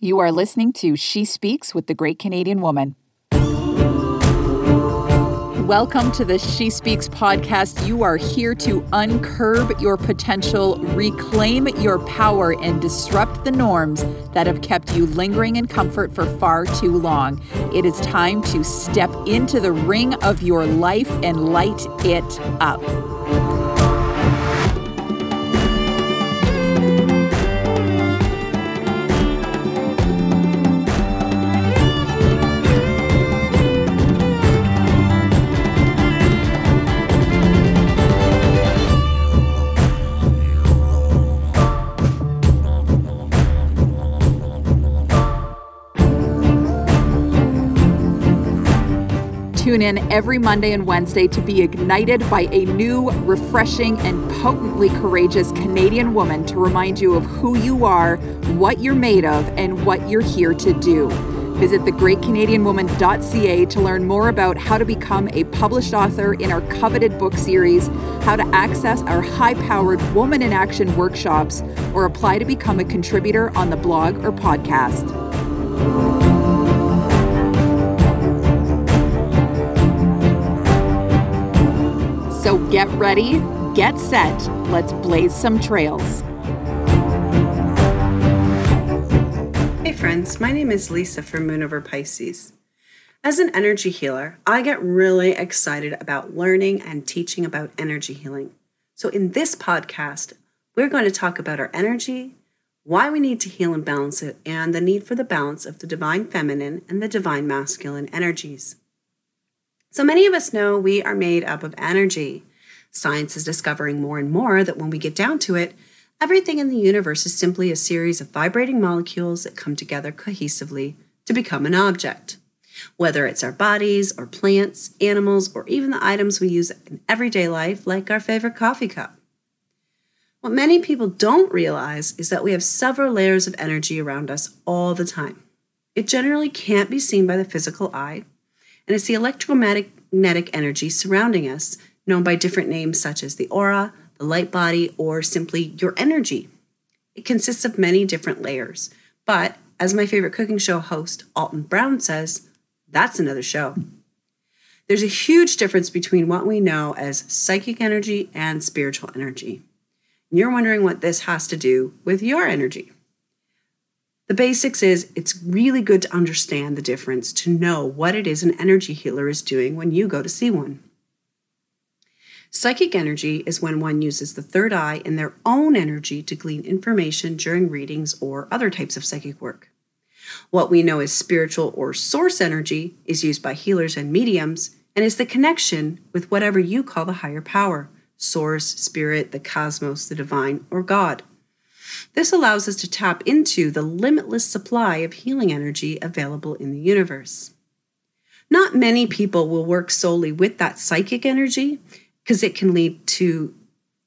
You are listening to She Speaks with the Great Canadian Woman. Welcome to the She Speaks podcast. You are here to uncurb your potential, reclaim your power, and disrupt the norms that have kept you lingering in comfort for far too long. It is time to step into the ring of your life and light it up. Tune in every Monday and Wednesday to be ignited by a new, refreshing, and potently courageous Canadian woman to remind you of who you are, what you're made of, and what you're here to do. Visit thegreatcanadianwoman.ca to learn more about how to become a published author in our coveted book series, how to access our high powered Woman in Action workshops, or apply to become a contributor on the blog or podcast. So get ready, get set, let's blaze some trails. Hey friends, my name is Lisa from Moon Over Pisces. As an energy healer, I get really excited about learning and teaching about energy healing. So, in this podcast, we're going to talk about our energy, why we need to heal and balance it, and the need for the balance of the divine feminine and the divine masculine energies. So many of us know we are made up of energy. Science is discovering more and more that when we get down to it, everything in the universe is simply a series of vibrating molecules that come together cohesively to become an object. Whether it's our bodies, or plants, animals, or even the items we use in everyday life, like our favorite coffee cup. What many people don't realize is that we have several layers of energy around us all the time. It generally can't be seen by the physical eye, and it's the electromagnetic energy surrounding us, known by different names such as the aura, the light body, or simply your energy. It consists of many different layers, but as my favorite cooking show host, Alton Brown, says, that's another show. There's a huge difference between what we know as psychic energy and spiritual energy. You're wondering what this has to do with your energy. The basics is it's really good to understand the difference to know what it is an energy healer is doing when you go to see one. Psychic energy is when one uses the third eye and their own energy to glean information during readings or other types of psychic work. What we know as spiritual or source energy is used by healers and mediums and is the connection with whatever you call the higher power source, spirit, the cosmos, the divine, or God. This allows us to tap into the limitless supply of healing energy available in the universe. Not many people will work solely with that psychic energy because it can lead to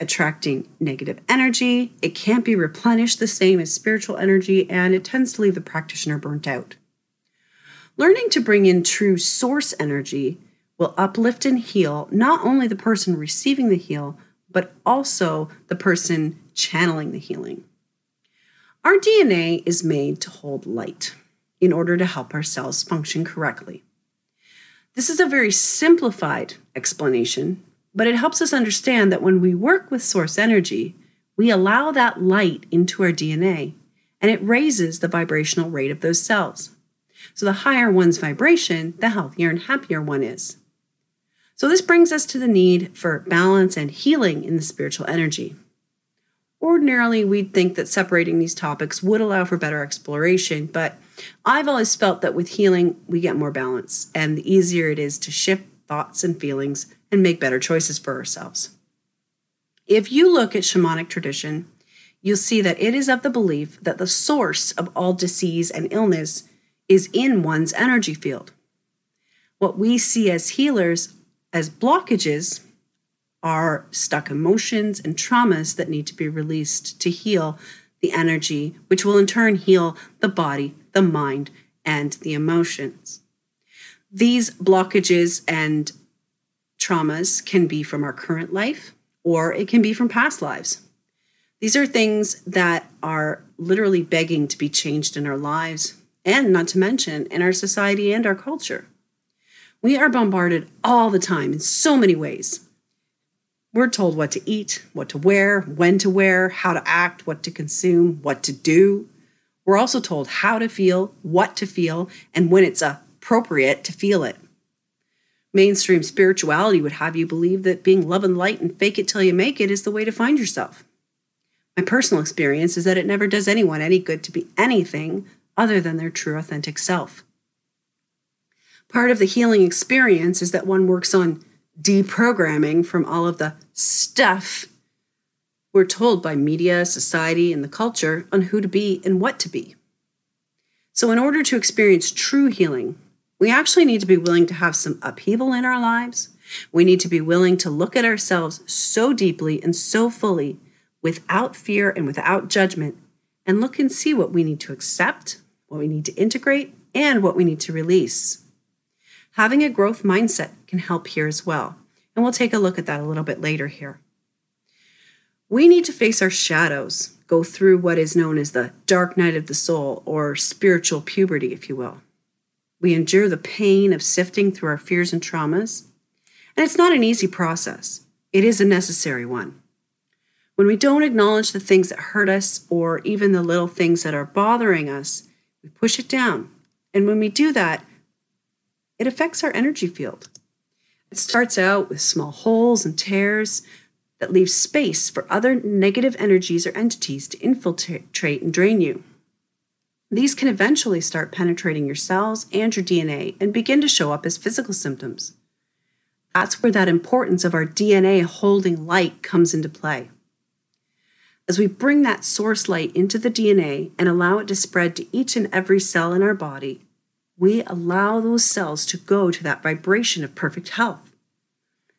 attracting negative energy. It can't be replenished the same as spiritual energy, and it tends to leave the practitioner burnt out. Learning to bring in true source energy will uplift and heal not only the person receiving the heal, but also the person channeling the healing. Our DNA is made to hold light in order to help our cells function correctly. This is a very simplified explanation, but it helps us understand that when we work with source energy, we allow that light into our DNA and it raises the vibrational rate of those cells. So the higher one's vibration, the healthier and happier one is. So this brings us to the need for balance and healing in the spiritual energy. Ordinarily, we'd think that separating these topics would allow for better exploration, but I've always felt that with healing, we get more balance, and the easier it is to shift thoughts and feelings and make better choices for ourselves. If you look at shamanic tradition, you'll see that it is of the belief that the source of all disease and illness is in one's energy field. What we see as healers as blockages are stuck emotions and traumas that need to be released to heal the energy, which will in turn heal the body, the mind, and the emotions. These blockages and traumas can be from our current life or it can be from past lives. These are things that are literally begging to be changed in our lives, and not to mention in our society and our culture. We are bombarded all the time in so many ways. We're told what to eat, what to wear, when to wear, how to act, what to consume, what to do. We're also told how to feel, what to feel, and when it's appropriate to feel it. Mainstream spirituality would have you believe that being love and light and fake it till you make it is the way to find yourself. My personal experience is that it never does anyone any good to be anything other than their true authentic self. Part of the healing experience is that one works on deprogramming from all of the stuff we're told by media, society, and the culture on who to be and what to be. So, in order to experience true healing, we actually need to be willing to have some upheaval in our lives. We need to be willing to look at ourselves so deeply and so fully without fear and without judgment and look and see what we need to accept, what we need to integrate, and what we need to release. Having a growth mindset can help here as well. And we'll take a look at that a little bit later here. We need to face our shadows, go through what is known as the dark night of the soul or spiritual puberty, if you will. We endure the pain of sifting through our fears and traumas. And it's not an easy process, it is a necessary one. When we don't acknowledge the things that hurt us or even the little things that are bothering us, we push it down. And when we do that, it affects our energy field. It starts out with small holes and tears that leave space for other negative energies or entities to infiltrate and drain you. These can eventually start penetrating your cells and your DNA and begin to show up as physical symptoms. That's where that importance of our DNA holding light comes into play. As we bring that source light into the DNA and allow it to spread to each and every cell in our body, we allow those cells to go to that vibration of perfect health.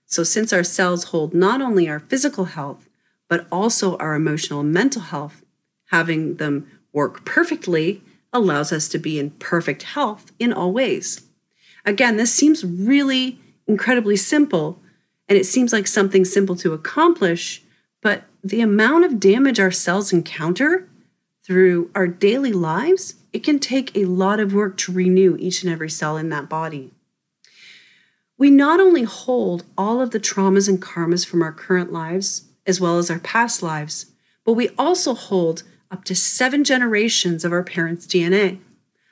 So, since our cells hold not only our physical health, but also our emotional and mental health, having them work perfectly allows us to be in perfect health in all ways. Again, this seems really incredibly simple, and it seems like something simple to accomplish, but the amount of damage our cells encounter through our daily lives it can take a lot of work to renew each and every cell in that body. We not only hold all of the traumas and karmas from our current lives, as well as our past lives, but we also hold up to seven generations of our parents' DNA.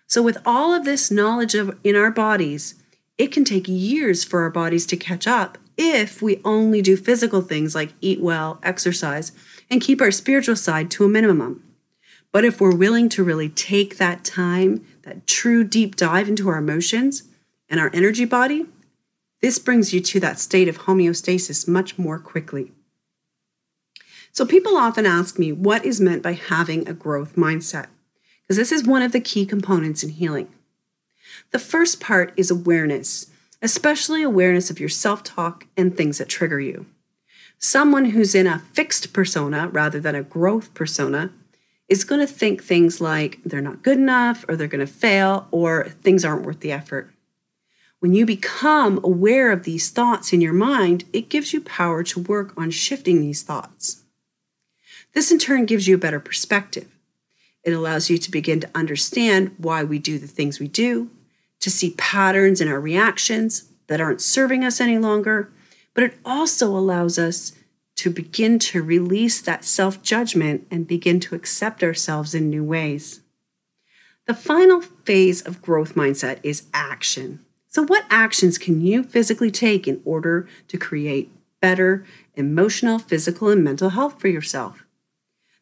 So, with all of this knowledge of, in our bodies, it can take years for our bodies to catch up if we only do physical things like eat well, exercise, and keep our spiritual side to a minimum. But if we're willing to really take that time, that true deep dive into our emotions and our energy body, this brings you to that state of homeostasis much more quickly. So, people often ask me what is meant by having a growth mindset, because this is one of the key components in healing. The first part is awareness, especially awareness of your self talk and things that trigger you. Someone who's in a fixed persona rather than a growth persona is going to think things like they're not good enough or they're going to fail or things aren't worth the effort. When you become aware of these thoughts in your mind, it gives you power to work on shifting these thoughts. This in turn gives you a better perspective. It allows you to begin to understand why we do the things we do, to see patterns in our reactions that aren't serving us any longer, but it also allows us to begin to release that self judgment and begin to accept ourselves in new ways. The final phase of growth mindset is action. So, what actions can you physically take in order to create better emotional, physical, and mental health for yourself?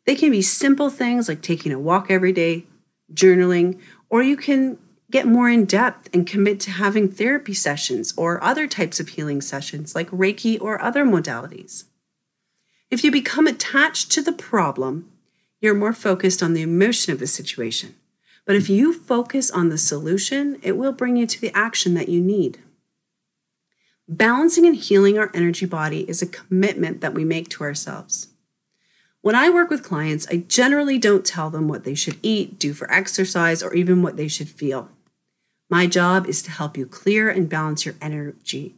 They can be simple things like taking a walk every day, journaling, or you can get more in depth and commit to having therapy sessions or other types of healing sessions like Reiki or other modalities. If you become attached to the problem, you're more focused on the emotion of the situation. But if you focus on the solution, it will bring you to the action that you need. Balancing and healing our energy body is a commitment that we make to ourselves. When I work with clients, I generally don't tell them what they should eat, do for exercise, or even what they should feel. My job is to help you clear and balance your energy.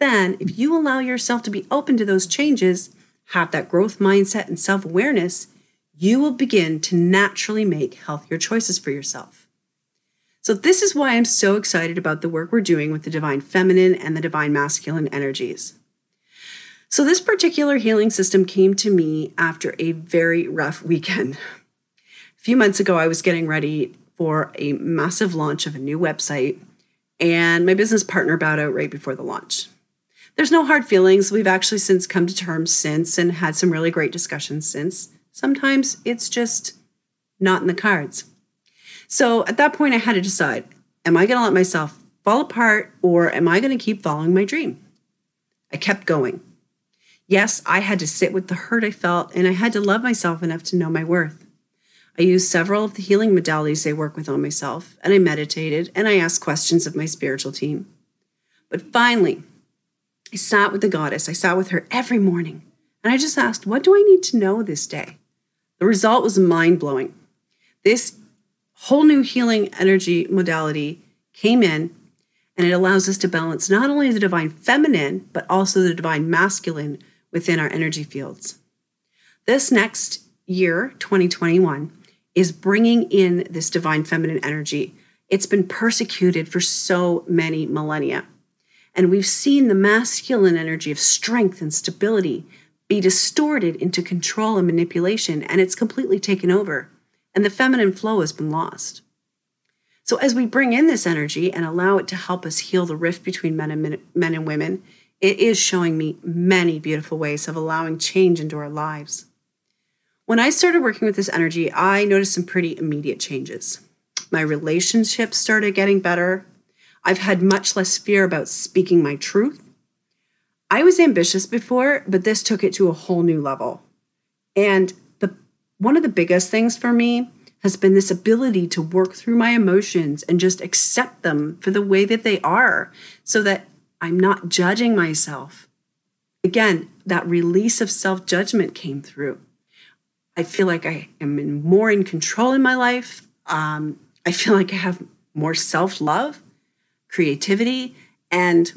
Then, if you allow yourself to be open to those changes, have that growth mindset and self awareness, you will begin to naturally make healthier choices for yourself. So, this is why I'm so excited about the work we're doing with the divine feminine and the divine masculine energies. So, this particular healing system came to me after a very rough weekend. A few months ago, I was getting ready for a massive launch of a new website, and my business partner bowed out right before the launch. There's no hard feelings. We've actually since come to terms since and had some really great discussions since. Sometimes it's just not in the cards. So at that point, I had to decide am I going to let myself fall apart or am I going to keep following my dream? I kept going. Yes, I had to sit with the hurt I felt and I had to love myself enough to know my worth. I used several of the healing modalities they work with on myself, and I meditated and I asked questions of my spiritual team. But finally, I sat with the goddess. I sat with her every morning. And I just asked, What do I need to know this day? The result was mind blowing. This whole new healing energy modality came in and it allows us to balance not only the divine feminine, but also the divine masculine within our energy fields. This next year, 2021, is bringing in this divine feminine energy. It's been persecuted for so many millennia. And we've seen the masculine energy of strength and stability be distorted into control and manipulation, and it's completely taken over. And the feminine flow has been lost. So, as we bring in this energy and allow it to help us heal the rift between men and, men and women, it is showing me many beautiful ways of allowing change into our lives. When I started working with this energy, I noticed some pretty immediate changes. My relationships started getting better. I've had much less fear about speaking my truth. I was ambitious before, but this took it to a whole new level. And the one of the biggest things for me has been this ability to work through my emotions and just accept them for the way that they are so that I'm not judging myself. Again, that release of self judgment came through. I feel like I am in more in control in my life. Um, I feel like I have more self love creativity, and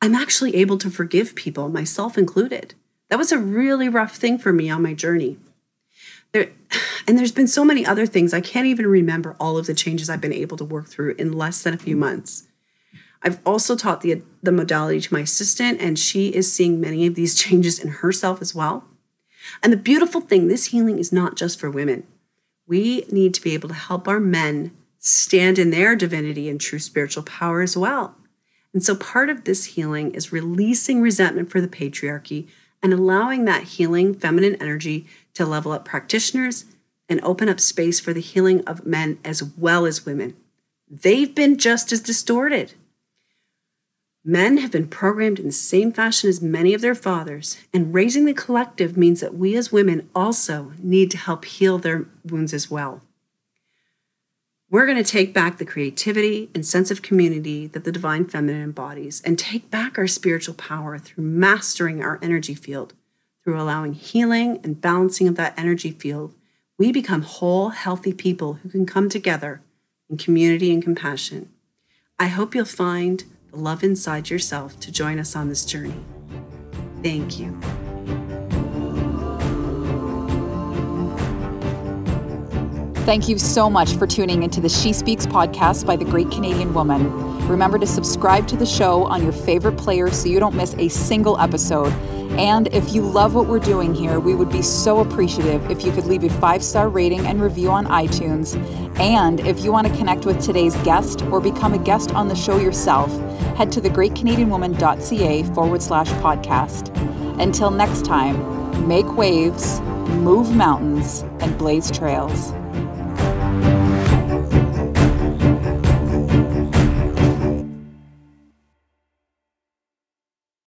I'm actually able to forgive people, myself included. That was a really rough thing for me on my journey. There, and there's been so many other things. I can't even remember all of the changes I've been able to work through in less than a few months. I've also taught the, the modality to my assistant, and she is seeing many of these changes in herself as well. And the beautiful thing this healing is not just for women. We need to be able to help our men stand in their divinity and true spiritual power as well. And so part of this healing is releasing resentment for the patriarchy and allowing that healing feminine energy to level up practitioners and open up space for the healing of men as well as women. They've been just as distorted. Men have been programmed in the same fashion as many of their fathers, and raising the collective means that we as women also need to help heal their wounds as well. We're going to take back the creativity and sense of community that the divine feminine embodies and take back our spiritual power through mastering our energy field. Through allowing healing and balancing of that energy field, we become whole, healthy people who can come together in community and compassion. I hope you'll find the love inside yourself to join us on this journey. Thank you. Thank you so much for tuning into the She Speaks podcast by the Great Canadian Woman. Remember to subscribe to the show on your favorite player so you don't miss a single episode. And if you love what we're doing here, we would be so appreciative if you could leave a five star rating and review on iTunes. And if you want to connect with today's guest or become a guest on the show yourself, head to thegreatcanadianwoman.ca forward slash podcast. Until next time, make waves, move mountains, and blaze trails.